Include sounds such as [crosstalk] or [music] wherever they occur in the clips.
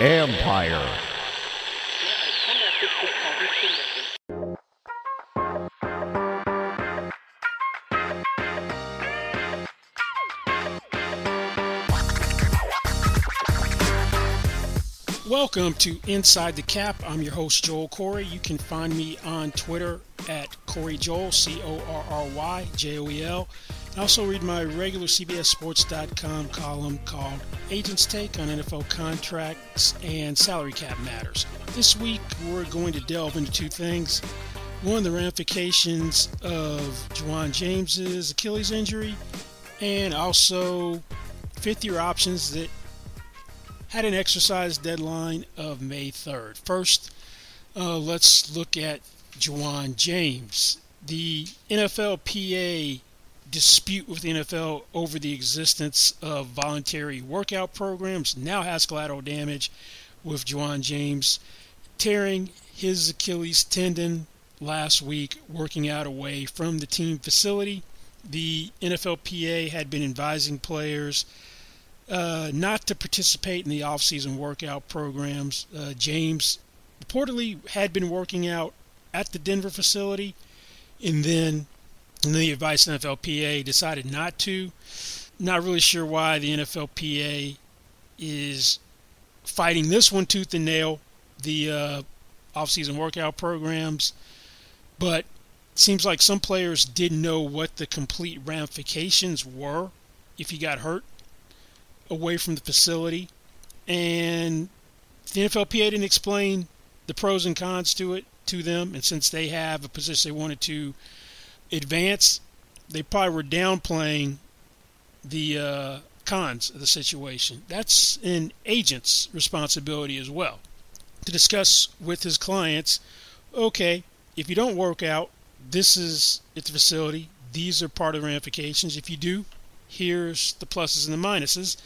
Empire. Welcome to Inside the Cap. I'm your host, Joel Corry. You can find me on Twitter at Corry Joel, C O R R Y J O E L. And also read my regular CBSSports.com column called Agents Take on NFL Contracts and Salary Cap Matters. This week, we're going to delve into two things. One, the ramifications of Ja'Wuan James's Achilles injury, and also fifth year options that had an exercise deadline of May 3rd. First, uh, let's look at Ja'Wuan James. The NFLPA dispute with the NFL over the existence of voluntary workout programs now has collateral damage with Ja'Wuan James tearing his Achilles tendon last week working out away from the team facility. The NFLPA had been advising players uh, not to participate in the off-season workout programs. Uh, James reportedly had been working out at the Denver facility, and then and the advice NFLPA decided not to. Not really sure why the NFLPA is fighting this one tooth and nail, the uh, off-season workout programs, but seems like some players didn't know what the complete ramifications were if you got hurt away from the facility, and the NFLPA didn't explain the pros and cons to it to them. And since they have a position they wanted to advance, they probably were downplaying the uh, cons of the situation. That's an agent's responsibility as well to discuss with his clients. Okay, if you don't work out, this is at the facility. These are part of the ramifications. If you do, here's the pluses and the minuses.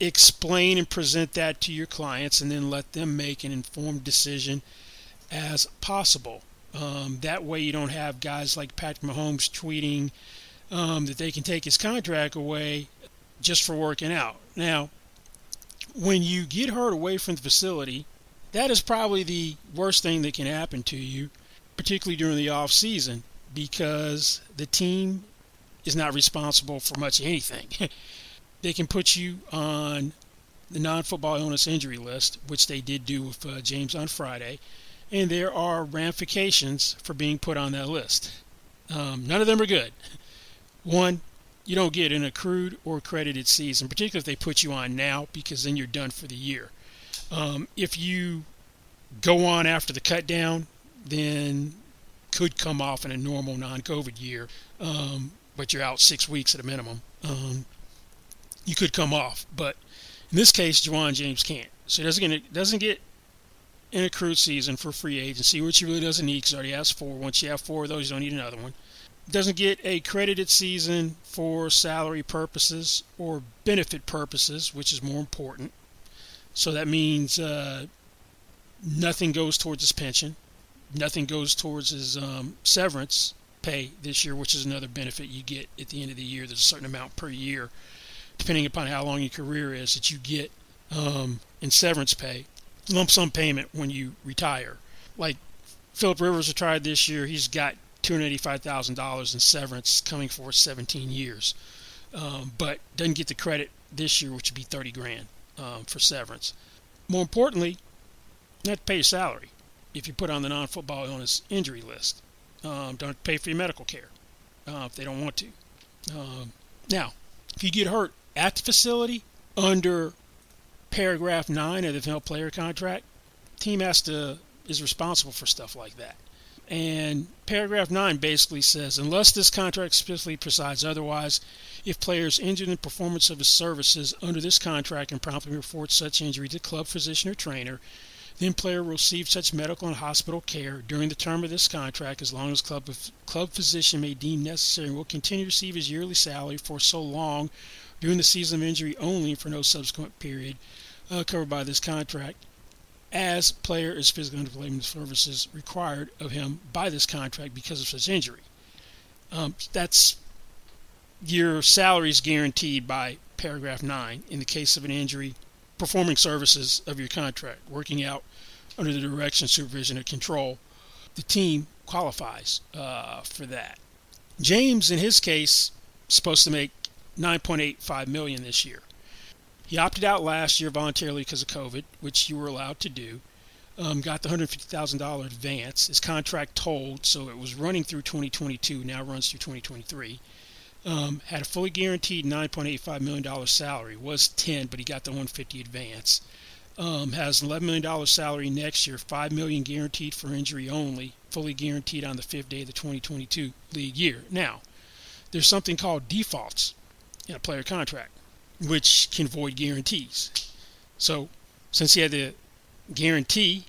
Explain and present that to your clients, and then let them make an informed decision as possible. Um, that way, you don't have guys like Patrick Mahomes tweeting um, that they can take his contract away just for working out. Now, when you get hurt away from the facility, that is probably the worst thing that can happen to you, particularly during the off season, because the team is not responsible for much anything. [laughs] they can put you on the non-football illness injury list, which they did do with uh, James on Friday, and there are ramifications for being put on that list. Um, none of them are good. One, you don't get an accrued or credited season, particularly if they put you on now, because then you're done for the year. Um, if you go on after the cut down, then could come off in a normal non-COVID year, um, but you're out six weeks at a minimum. Um, you could come off, but in this case, Ja'Wuan James can't. So he doesn't get doesn't get an accrued season for free agency, which he really doesn't need because he already has four. Once you have four of those, you don't need another one. Doesn't get a credited season for salary purposes or benefit purposes, which is more important. So that means uh, nothing goes towards his pension, nothing goes towards his um, severance pay this year, which is another benefit you get at the end of the year. There's a certain amount per year, depending upon how long your career is, that you get um, in severance pay, lump sum payment when you retire. Like Philip Rivers retired this year, he's got $285,000 in severance coming for 17 years, um, but doesn't get the credit this year, which would be 30 grand um, for severance. More importantly, have to pay your salary if you put on the non-football illness injury list. Um, don't pay for your medical care uh, if they don't want to. Um, now, if you get hurt at the facility under paragraph nine of the NFL player contract, team has to is responsible for stuff like that. And paragraph 9 basically says unless this contract specifically presides otherwise, if players injured in performance of his services under this contract and promptly reports such injury to club physician or trainer, then player will receive such medical and hospital care during the term of this contract as long as club club physician may deem necessary and will continue to receive his yearly salary for so long during the season of injury only for no subsequent period uh, covered by this contract as player is physically unable services required of him by this contract because of such injury. Um, that's your salary is guaranteed by paragraph 9 in the case of an injury performing services of your contract working out under the direction supervision and control the team qualifies uh, for that james in his case supposed to make 9.85 million this year he opted out last year voluntarily because of COVID, which you were allowed to do. Um, got the $150,000 advance. His contract told, so it was running through 2022, now runs through 2023. Um, had a fully guaranteed $9.85 million salary. Was 10, but he got the 150 advance. Um, has $11 million salary next year, 5 million guaranteed for injury only, fully guaranteed on the fifth day of the 2022 league year. Now, there's something called defaults in a player contract which can void guarantees. So, since he had the guarantee,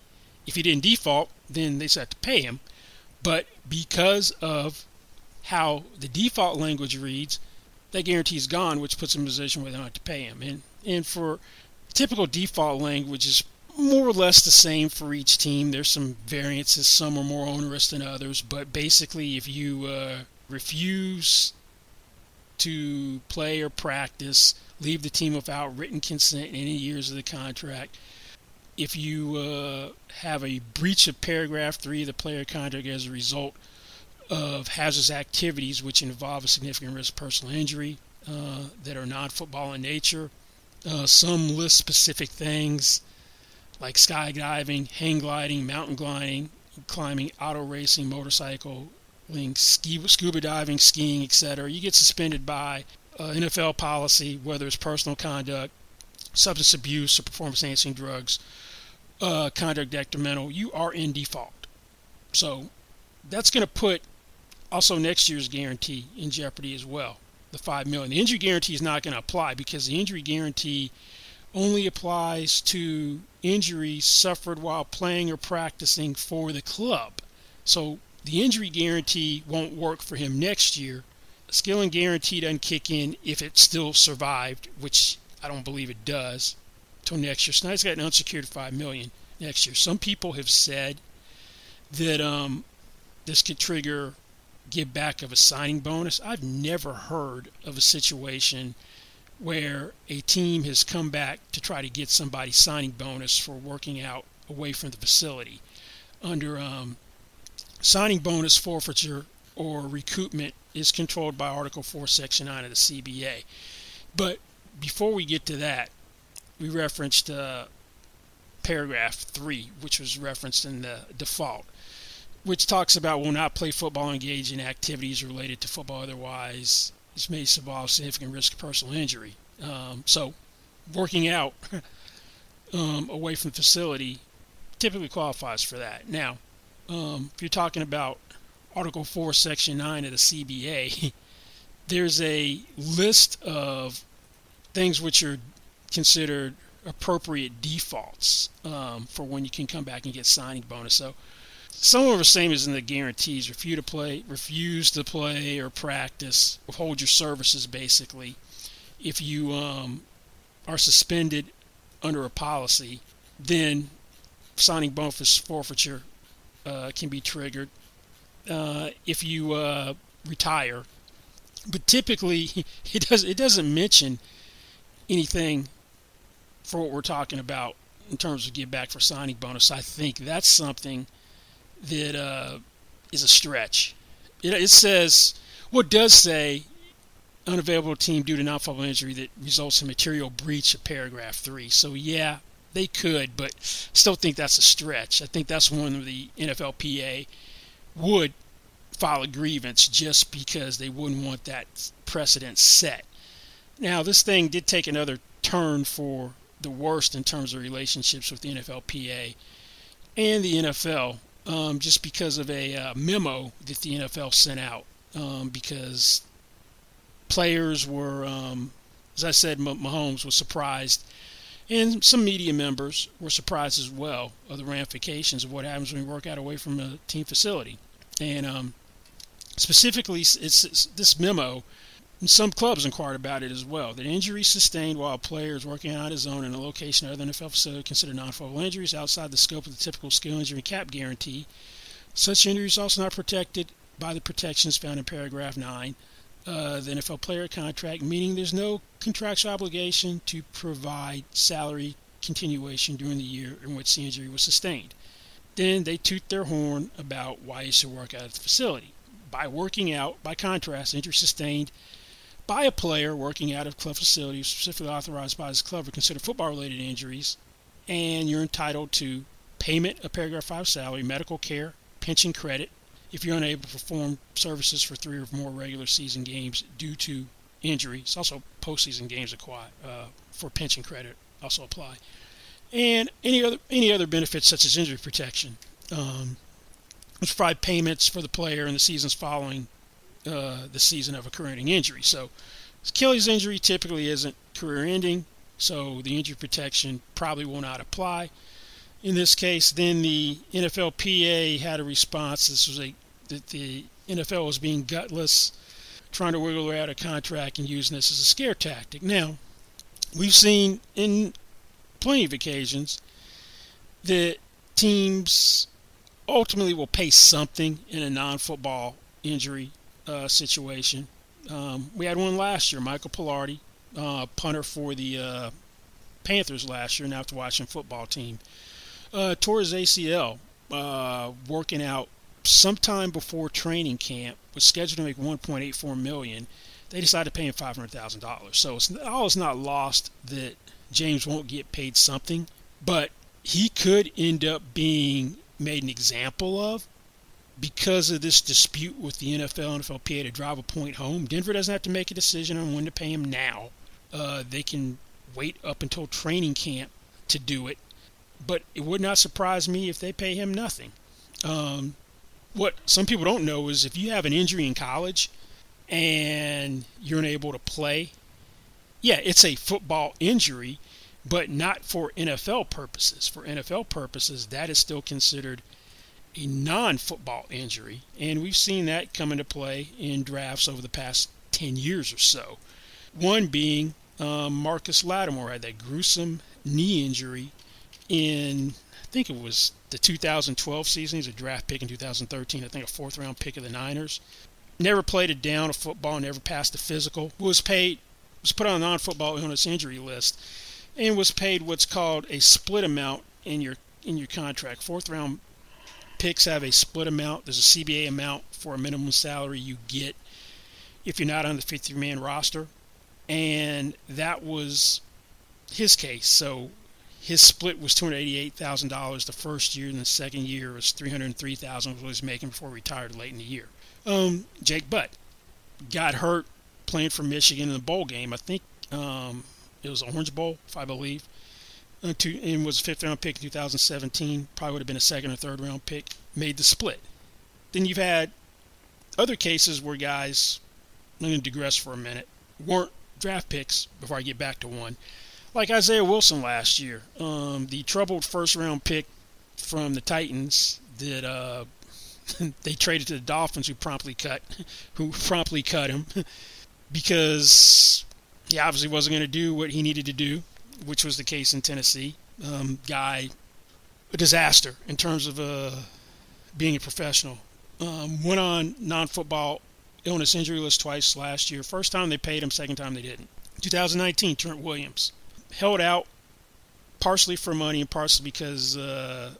if he didn't default, then they had to pay him. But because of how the default language reads, that guarantee is gone, which puts him in a position where they don't have to pay him. And and for typical default language is more or less the same for each team. There's some variances. Some are more onerous than others, but basically, if you uh, refuse to play or practice leave the team without written consent in any years of the contract. If you uh, have a breach of paragraph three of the player contract as a result of hazardous activities which involve a significant risk of personal injury uh, that are non football in nature, uh, some list specific things like skydiving, hang gliding, mountain gliding, climbing, auto racing, motorcycle, ski, scuba diving, skiing, etc. You get suspended by uh, NFL policy, whether it's personal conduct, substance abuse, or performance enhancing drugs, uh, conduct detrimental, you are in default. So that's going to put also next year's guarantee in jeopardy as well. The five million. The injury guarantee is not going to apply because the injury guarantee only applies to injuries suffered while playing or practicing for the club. So the injury guarantee won't work for him next year Skilling guarantee doesn't kick in if it still survived, which I don't believe it does, until next year. Snyder's got an unsecured five million next year. Some people have said that um, this could trigger give back of a signing bonus. I've never heard of a situation where a team has come back to try to get somebody signing bonus for working out away from the facility. Under um, signing bonus forfeiture or recoupment is controlled by Article 4, Section 9 of the CBA. But before we get to that, we referenced uh, paragraph 3, which was referenced in the default, which talks about will not play football engage in activities related to football otherwise. This may involve significant risk of personal injury. Um, so, working out [laughs] um, away from facility typically qualifies for that. Now, um, if you're talking about Article 4, Section 9 of the CBA, [laughs] there's a list of things which are considered appropriate defaults um, for when you can come back and get signing bonus. So some of the same as in the guarantees: refuse to play, refuse to play or practice, withhold your services. Basically, if you um, are suspended under a policy, then signing bonus forfeiture uh, can be triggered uh, if you uh, retire. But typically, [laughs] it does it doesn't mention anything for what we're talking about in terms of give back for signing bonus. I think that's something that uh, is a stretch. It, it says what does say unavailable team due to non-football injury that results in material breach of paragraph three. So yeah, they could, but still think that's a stretch. I think that's one of the NFLPA would file a grievance just because they wouldn't want that precedent set. Now, this thing did take another turn for the worst in terms of relationships with the NFLPA and the NFL um, just because of a uh, memo that the NFL sent out um, because players were, um, as I said, Mahomes was surprised, and some media members were surprised as well of the ramifications of what happens when you work out away from a team facility. And um, specifically, it's, it's, this memo. Some clubs inquired about it as well. That injuries sustained while a player is working out his own in a location other than a facility considered non-football injuries outside the scope of the typical skill injury cap guarantee. Such injuries also not protected by the protections found in paragraph 9 uh, the NFL player contract, meaning there's no contractual obligation to provide salary continuation during the year in which the injury was sustained. Then they toot their horn about why you should work out at the facility. By working out, by contrast, injury sustained by a player working out of club facility specifically authorized by his club are considered football related injuries, and you're entitled to payment of paragraph 5 salary, medical care, pension credit, if you're unable to perform services for three or more regular season games due to injury. It's also postseason games uh, for pension credit also apply, and any other any other benefits such as injury protection, um, which provide payments for the player in the seasons following uh, the season of occurring injury. So, Achilles injury typically isn't career-ending, so the injury protection probably will not apply in this case, then the NFLPA had a response. This was a that the NFL was being gutless, trying to wiggle out a contract and using this as a scare tactic. Now, we've seen in plenty of occasions that teams ultimately will pay something in a non-football injury uh, situation. Um, we had one last year, Michael Palardy, uh, punter for the uh, Panthers last year, now the Washington football team uh, tore his ACL uh, working out sometime before training camp. Was scheduled to make 1.84 million. They decided to pay him $500,000. So it's all is not lost that James won't get paid something, but he could end up being made an example of because of this dispute with the NFL and NFLPA to drive a point home. Denver doesn't have to make a decision on when to pay him now. Uh, they can wait up until training camp to do it but it would not surprise me if they pay him nothing. Um, what some people don't know is if you have an injury in college and you're unable to play, yeah, it's a football injury, but not for NFL purposes. For NFL purposes, that is still considered a non football injury. And we've seen that come into play in drafts over the past 10 years or so. One being um, Marcus Lattimore had that gruesome knee injury in I think it was the 2012 season. He's a draft pick in 2013. I think a fourth round pick of the Niners. Never played a down of football. Never passed the physical. Was paid. Was put on a non-football illness injury list, and was paid what's called a split amount in your in your contract. Fourth round picks have a split amount. There's a CBA amount for a minimum salary you get if you're not on the 50 man roster, and that was his case. So his split was two hundred eighty-eight thousand dollars the first year, and the second year was three hundred three thousand. Was what he was making before he retired late in the year. Um, Jake Butt got hurt playing for Michigan in the bowl game. I think um, it was Orange Bowl, if I believe. Uh, and was a fifth round pick in 2017. Probably would have been a second or third round pick. Made the split. Then you've had other cases where guys, I'm going to digress for a minute, weren't draft picks before I get back to one like Isaiah Wilson last year, um, the troubled first round pick from the Titans that uh, [laughs] they traded to the Dolphins, who promptly cut, [laughs] who promptly cut him [laughs] because he obviously wasn't going to do what he needed to do, which was the case in Tennessee. Um, guy, a disaster in terms of uh, being a professional. Um, went on non-football illness injury list twice last year. First time they paid him, second time they didn't. 2019, Trent Williams held out partially for money and partially because uh,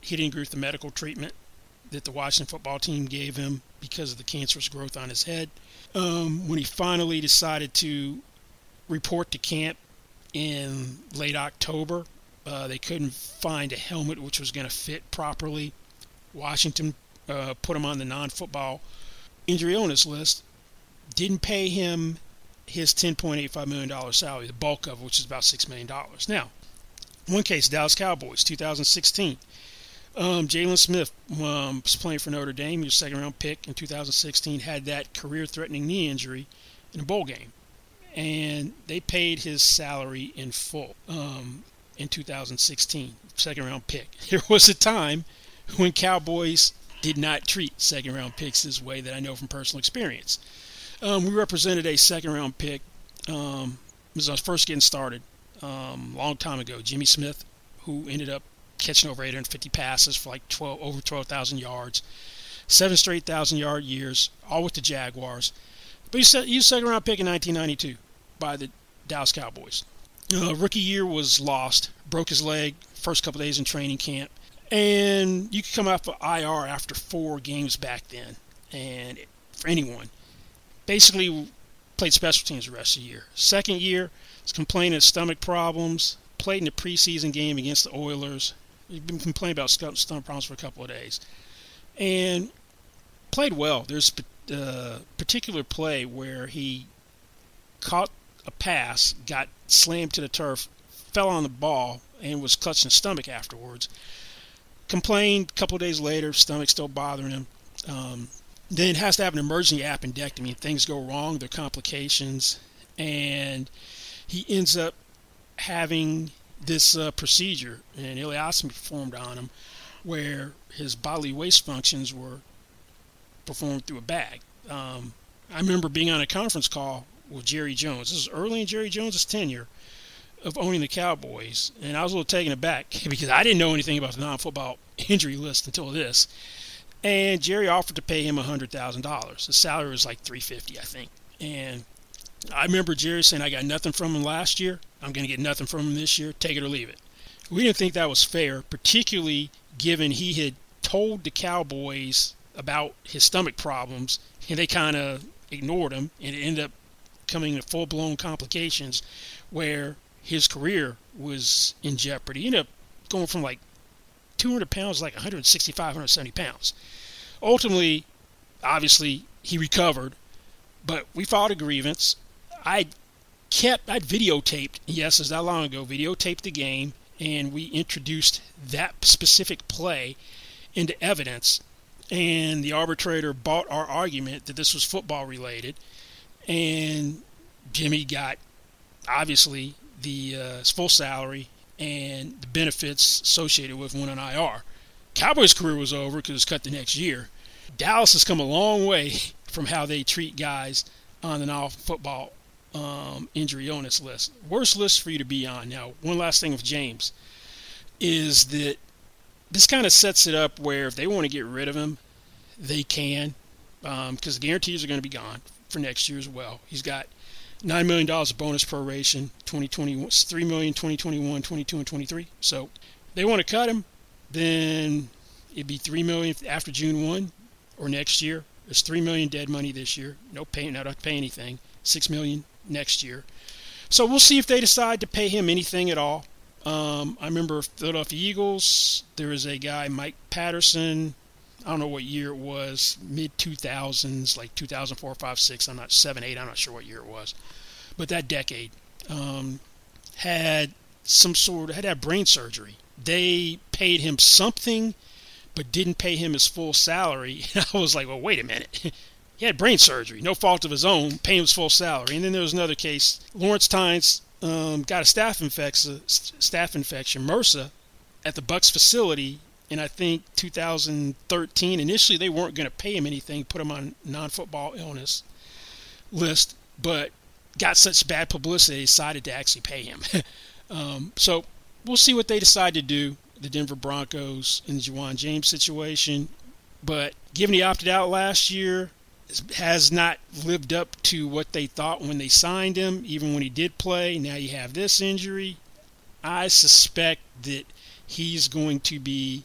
he didn't agree with the medical treatment that the Washington football team gave him because of the cancerous growth on his head. Um, when he finally decided to report to camp in late October, uh, they couldn't find a helmet which was going to fit properly. Washington uh, put him on the non football injury illness list, didn't pay him his $10.85 million salary, the bulk of which is about $6 million. Now, one case, Dallas Cowboys, 2016. Um, Jaylon Smith um, was playing for Notre Dame. He was second round pick in 2016. Had that career threatening knee injury in a bowl game, and they paid his salary in full um, in 2016. Second round pick. [laughs] There was a time when Cowboys did not treat second round picks this way that I know from personal experience. Um, we represented a second round pick. Um, this was first getting started um, a long time ago. Jimmy Smith, who ended up catching over 850 passes for like 12 over 12,000 yards, seven straight thousand yard years, all with the Jaguars. But he was second round pick in 1992 by the Dallas Cowboys. Uh, rookie year was lost, broke his leg first couple days in training camp, and you could come out for IR after four games back then. And for anyone, basically played special teams the rest of the year. Second year, was complaining of stomach problems. Played in the preseason game against the Oilers. He's been complaining about stomach problems for a couple of days, and played well. There's a uh, particular play where he caught a pass, got slammed to the turf, fell on the ball, and was clutching his stomach afterwards. Complained a couple of days later, stomach still bothering him. Um, then has to have an emergency appendectomy. Things go wrong, there are complications, and he ends up having this uh, procedure, an ileostomy performed on him, where his bodily waste functions were performed through a bag. Um, I remember being on a conference call with Jerry Jones. This is early in Jerry Jones' tenure of owning the Cowboys, and I was a little taken aback [laughs] because I didn't know anything about the non-football injury list until this. And Jerry offered to pay him hundred thousand dollars. The salary was like three fifty, I think. And I remember Jerry saying, "I got nothing from him last year. I'm going to get nothing from him this year. Take it or leave it." We didn't think that was fair, particularly given he had told the Cowboys about his stomach problems, and they kind of ignored him, and it ended up coming to full-blown complications, where his career was in jeopardy. He ended up going from like 200 pounds, like 165, 170 pounds. Ultimately, obviously, he recovered, but we filed a grievance. I kept, I'd videotaped, yes, it's that long ago, videotaped the game, and we introduced that specific play into evidence. And the arbitrator bought our argument that this was football related, and Jimmy got obviously the uh, full salary and the benefits associated with one on IR. Cowboys' career was over because it was cut the next year. Dallas has come a long way [laughs] from how they treat guys on and off football um, injury illness list. Worst list for you to be on. Now, one last thing with James is that this kind of sets it up where if they want to get rid of him, they can, because um, the guarantees are going to be gone for next year as well. He's got nine million dollars of bonus proration, 2021, three million, 2021, 22, and 23. So they want to cut him, then it'd be three million after June 1 or next year. There's three million dead money this year. No pay, not pay anything. Six million next year. So we'll see if they decide to pay him anything at all. Um, I remember Philadelphia Eagles. There is a guy, Mike Patterson. I don't know what year it was, mid 2000s, like 2004, 5, 6. I'm not 7, 8. I'm not sure what year it was, but that decade um, had some sort, had had brain surgery. They paid him something, but didn't pay him his full salary. [laughs] And I was like, well, wait a minute. [laughs] he had brain surgery, no fault of his own, pay him his full salary. And then there was another case. Lawrence Tynes um, got a staph infection, staph infection, MRSA, at the Bucs facility in I think 2013. Initially, they weren't going to pay him anything, put him on non-football illness list, but got such bad publicity, they decided to actually pay him. [laughs] um, so we'll see what they decide to do. The Denver Broncos in the Ja'Wuan James situation, but given he opted out last year, has not lived up to what they thought when they signed him, even when he did play. Now you have this injury. I suspect that he's going to be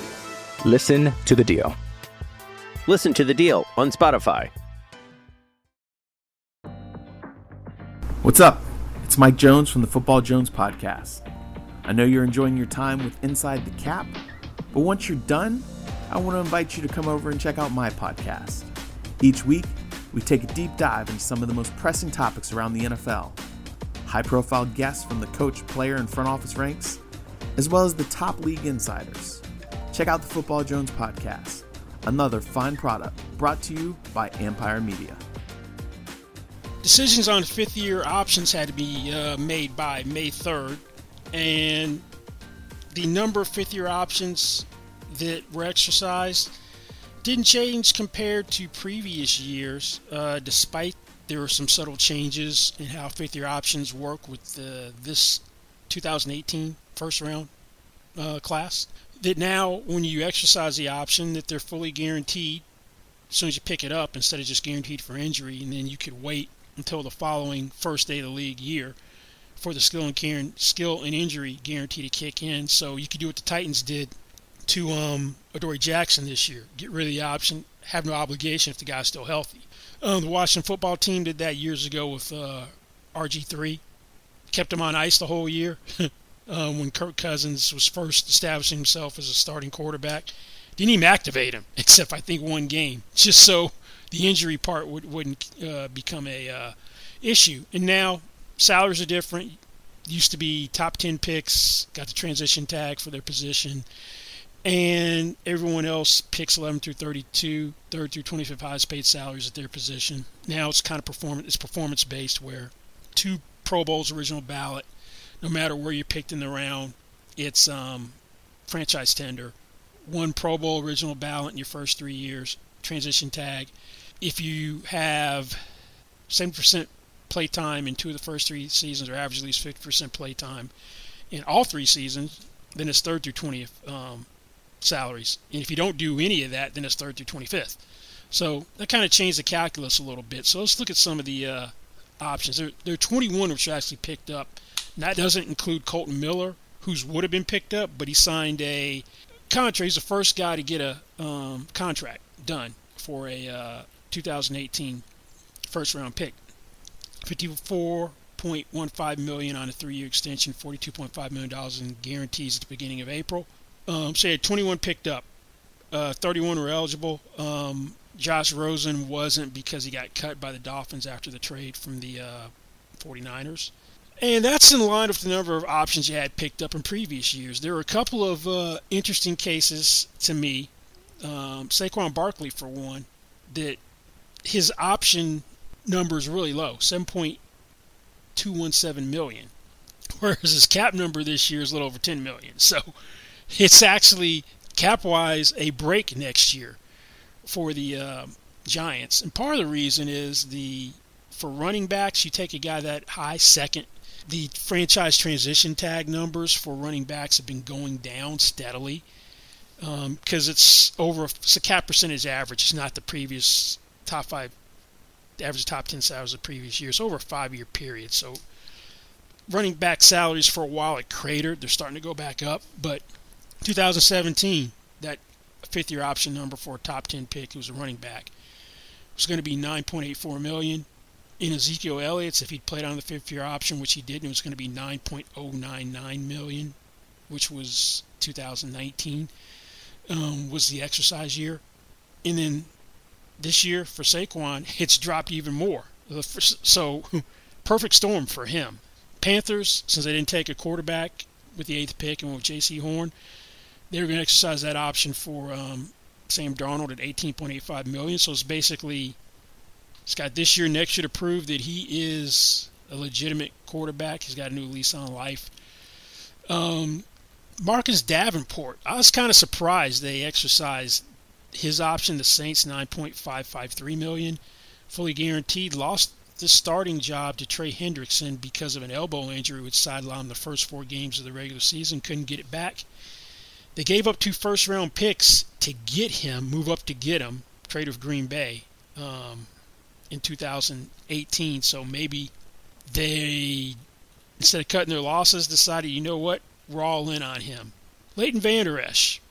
Listen to the deal. Listen to the deal on Spotify. What's up? It's Mike Jones from the Football Jones podcast. I know you're enjoying your time with Inside the Cap, but once you're done, I want to invite you to come over and check out my podcast. Each week, we take a deep dive into some of the most pressing topics around the NFL. High profile guests from the coach, player, and front office ranks, as well as the top league insiders. Check out the Football Jones podcast, another fine product brought to you by Empire Media. Decisions on fifth year options had to be uh, made by May 3rd, and the number of fifth year options that were exercised didn't change compared to previous years, uh, despite there were some subtle changes in how fifth year options work with uh, this 2018 first round uh, class. That now, when you exercise the option, that they're fully guaranteed as soon as you pick it up instead of just guaranteed for injury, and then you could wait until the following first day of the league year for the skill and care, skill and injury guarantee to kick in. So you could do what the Titans did to um, Adoree Jackson this year. Get rid of the option, have no obligation if the guy's still healthy. Um, the Washington football team did that years ago with uh, RG3. Kept him on ice the whole year [laughs] um, when Kirk Cousins was first establishing himself as a starting quarterback. Didn't even activate him, [laughs] except I think one game, just so the injury part would, wouldn't uh, become a uh, issue. And now salaries are different. Used to be top 10 picks, got the transition tag for their position. And everyone else picks 11 through 32, third through 25 highest paid salaries at their position. Now it's kind of performance, it's performance based where two Pro Bowls original ballot, no matter where you're picked in the round, it's um, franchise tender. One Pro Bowl original ballot in your first three years, transition tag. If you have 7% play time in two of the first three seasons, or average at least 50% play time in all three seasons, then it's third through 20th um, salaries. And if you don't do any of that, then it's third through 25th. So that kind of changed the calculus a little bit. So let's look at some of the uh, options. There, there are 21 which are actually picked up. That doesn't include Kolton Miller, who's would have been picked up, but he signed a contract. He's the first guy to get a um, contract done for a uh, 2018 first round pick. 54.15 million on a three-year extension, 42.5 million dollars in guarantees at the beginning of April. Um, so 21 picked up, uh, 31 were eligible. Um, Josh Rosen wasn't because he got cut by the Dolphins after the trade from the uh, 49ers. And that's in line with the number of options you had picked up in previous years. There were a couple of uh, interesting cases to me. Um, Saquon Barkley, for one, that his option number is really low, 7.217 million, [laughs] whereas his cap number this year is a little over 10 million. So it's actually cap wise a break next year for the uh, Giants, and part of the reason is the for running backs you take a guy that high second. The franchise transition tag numbers for running backs have been going down steadily because um, it's over it's a cap percentage average. It's not the previous top five average top 10 salaries of the previous year. It's over a five year period. So running back salaries for a while it cratered. They're starting to go back up. But 2017, that fifth year option number for a top 10 pick was a running back was going to be 9.84 million. In Ezekiel Elliott's, if he'd played on the fifth year option, which he did, it was going to be 9.099 million, which was 2019, um, was the exercise year. And then this year for Saquon, it's dropped even more. So, [laughs] perfect storm for him. Panthers, since they didn't take a quarterback with the eighth pick and with Jaycee Horn, they were going to exercise that option for um, Sam Darnold at 18.85 million. So it's basically he's got this year, next year to prove that he is a legitimate quarterback. He's got a new lease on life. Um, Marcus Davenport, I was kind of surprised they exercised his option, the Saints, 9.553 million, fully guaranteed. Lost the starting job to Trey Hendrickson because of an elbow injury, which sidelined the first four games of the regular season. Couldn't get it back. They gave up two first round picks to get him, move up to get him, trade with Green Bay um, in 2018. So maybe they, instead of cutting their losses, decided, you know what, we're all in on him. Leighton Vander Esch,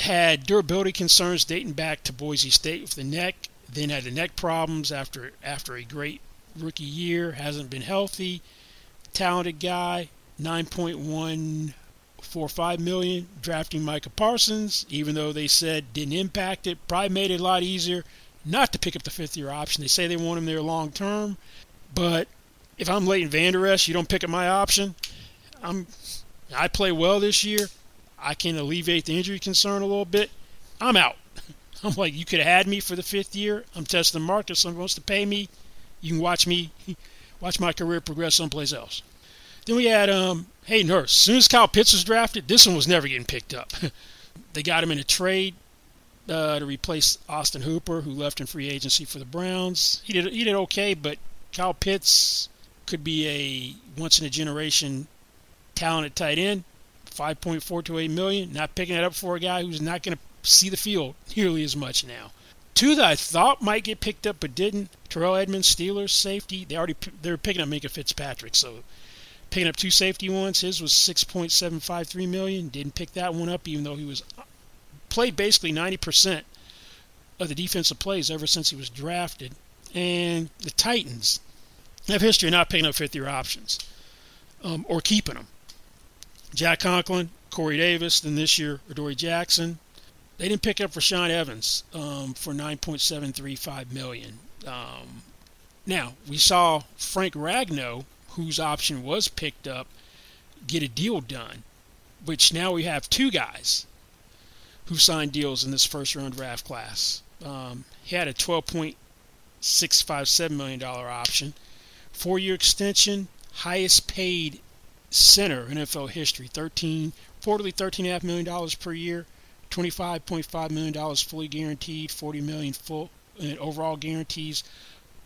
had durability concerns dating back to Boise State with the neck. Then had the neck problems after after a great rookie year. Hasn't been healthy. Talented guy. 9.145 million drafting Micah Parsons, even though they said didn't impact it. Probably made it a lot easier not to pick up the fifth year option. They say they want him there long term, but if I'm Leighton Vander Esch, you don't pick up my option. I'm I play well this year. I can alleviate the injury concern a little bit. I'm out. [laughs] I'm like, you could have had me for the fifth year. I'm testing the market. Someone wants to pay me, you can watch me, [laughs] watch my career progress someplace else. Then we had um, Hayden Hurst. As soon as Kyle Pitts was drafted, this one was never getting picked up. [laughs] they got him in a trade uh, to replace Austin Hooper, who left in free agency for the Browns. He did he did okay, but Kyle Pitts could be a once in a generation talented tight end. 5.428 million. Not picking it up for a guy who's not going to see the field nearly as much now. Two that I thought might get picked up but didn't. Terrell Edmunds, Steelers safety. They already they were picking up Minkah Fitzpatrick, so picking up two safety ones. His was 6.753 million. Didn't pick that one up, even though he was played basically 90% of the defensive plays ever since he was drafted. And the Titans have history of not picking up fifth year options um, or keeping them. Jack Conklin, Corey Davis, then this year Adoree Jackson. They didn't pick up Rashaan Evans um, for 9.735 million. Um, now we saw Frank Ragnow, whose option was picked up, get a deal done, which now we have two guys who signed deals in this first round draft class. Um, he had a 12.657 million dollar option, four year extension, highest paid center in NFL history. 13 quarterly, 13.5 million dollars per year, 25.5 million dollars fully guaranteed, 40 million full overall guarantees,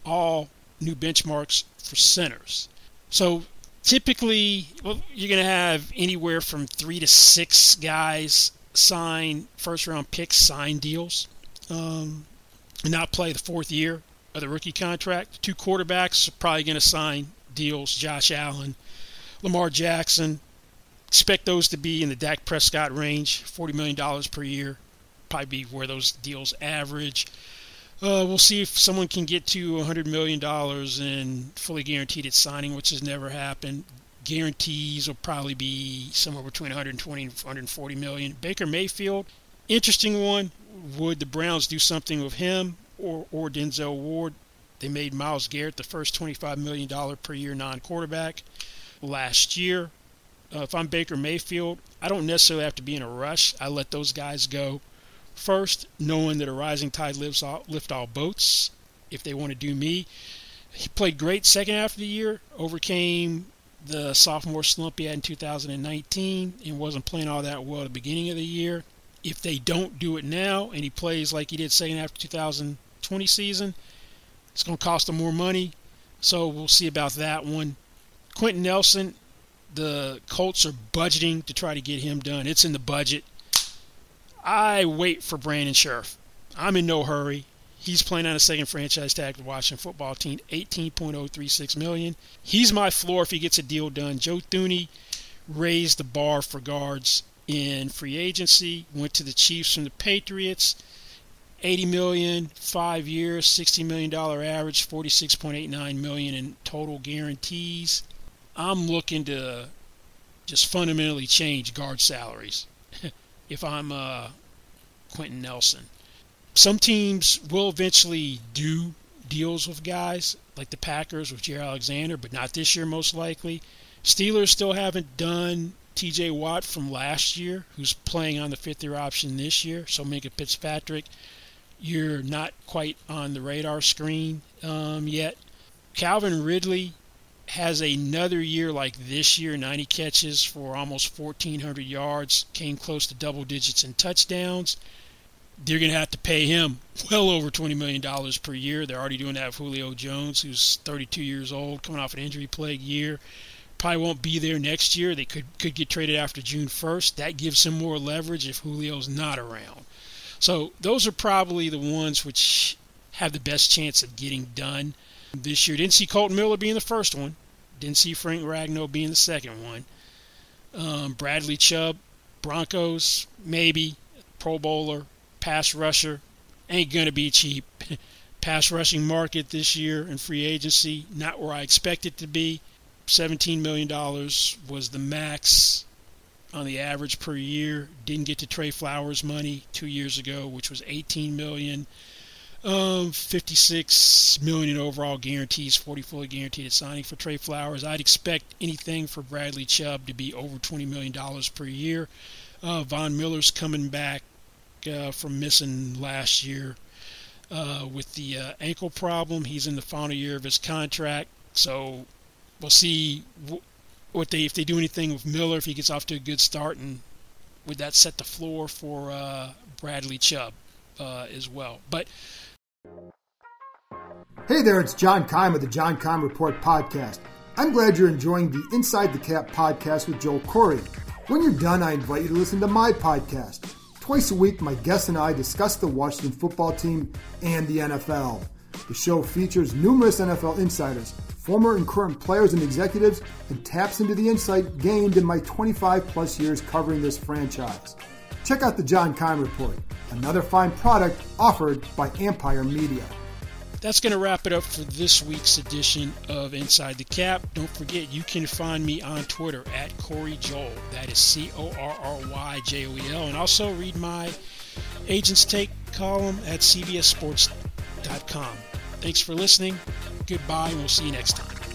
all new benchmarks for centers. So typically, well, you're going to have anywhere from three to six guys sign first round picks, sign deals, um, and not play the fourth year of the rookie contract. Two quarterbacks probably going to sign deals. Josh Allen Lamar Jackson. Expect those to be in the Dak Prescott range, $40 million per year. Probably be where those deals average. Uh, we'll see if someone can get to $100 million in fully guaranteed at signing, which has never happened. Guarantees will probably be somewhere between 120 and 140 million. Baker Mayfield, interesting one. Would the Browns do something with him or, or Denzel Ward? They made Myles Garrett the first $25 million per year non quarterback last year. Uh, if I'm Baker Mayfield, I don't necessarily have to be in a rush. I let those guys go first, knowing that a rising tide lifts all, lift all boats. If they want to do me, he played great second half of the year, overcame the sophomore slump he had in 2019, and wasn't playing all that well at the beginning of the year. If they don't do it now, and he plays like he did second half of 2020 season, it's going to cost them more money. So we'll see about that one. Quenton Nelson, the Colts are budgeting to try to get him done. It's in the budget. I wait for Brandon Scherff. I'm in no hurry. He's playing on a second franchise tag with the Washington football team, 18.036 million. He's my floor if he gets a deal done. Joe Thuney raised the bar for guards in free agency, went to the Chiefs from the Patriots. 80 million, five years, 60 million dollar average, 46.89 million in total guarantees. I'm looking to just fundamentally change guard salaries [laughs] if I'm uh, Quenton Nelson. Some teams will eventually do deals with guys like the Packers with Jaire Alexander, but not this year most likely. Steelers still haven't done TJ Watt from last year, who's playing on the fifth year option this year. So Minkah Fitzpatrick, you're not quite on the radar screen um, yet. Calvin Ridley has another year like this year 90 catches for almost 1,400 yards, came close to double digits in touchdowns. They're going to have to pay him well over $20 million per year. They're already doing that with Julio Jones, who's 32 years old, coming off an injury plagued year. Probably won't be there next year. They could, could get traded after June 1st. That gives him more leverage if Julio's not around. So those are probably the ones which have the best chance of getting done this year. Didn't see Kolton Miller being the first one. Didn't see Frank Ragnow being the second one. Um, Bradley Chubb, Broncos, maybe. Pro Bowler, pass rusher, ain't going to be cheap. [laughs] pass rushing market this year in free agency, not where I expect it to be. $17 million was the max on the average per year. Didn't get to Trey Flowers money two years ago, which was 18 million. Um, 56 million in overall guarantees, 40 fully guaranteed at signing for Trey Flowers. I'd expect anything for Bradley Chubb to be over 20 million dollars per year. Uh, Von Miller's coming back uh, from missing last year uh, with the uh, ankle problem. He's in the final year of his contract, so we'll see what they if they do anything with Miller if he gets off to a good start, and would that set the floor for uh, Bradley Chubb uh, as well. But hey there, it's John Keim with the John Keim Report podcast. I'm glad you're enjoying the Inside the Cap podcast with Joel Corry. When you're done, I invite you to listen to my podcast. Twice a week, my guests and I discuss the Washington football team and the NFL. The show features numerous NFL insiders, former and current players and executives, and taps into the insight gained in my 25 plus years covering this franchise. Check out the John Keim Report, another fine product offered by Empire Media. That's going to wrap it up for this week's edition of Inside the Cap. Don't forget, you can find me on Twitter at Corry Joel. That is C O R R Y J O E L. And also read my Agents Take column at CBSSports.com. Thanks for listening. Goodbye, and we'll see you next time.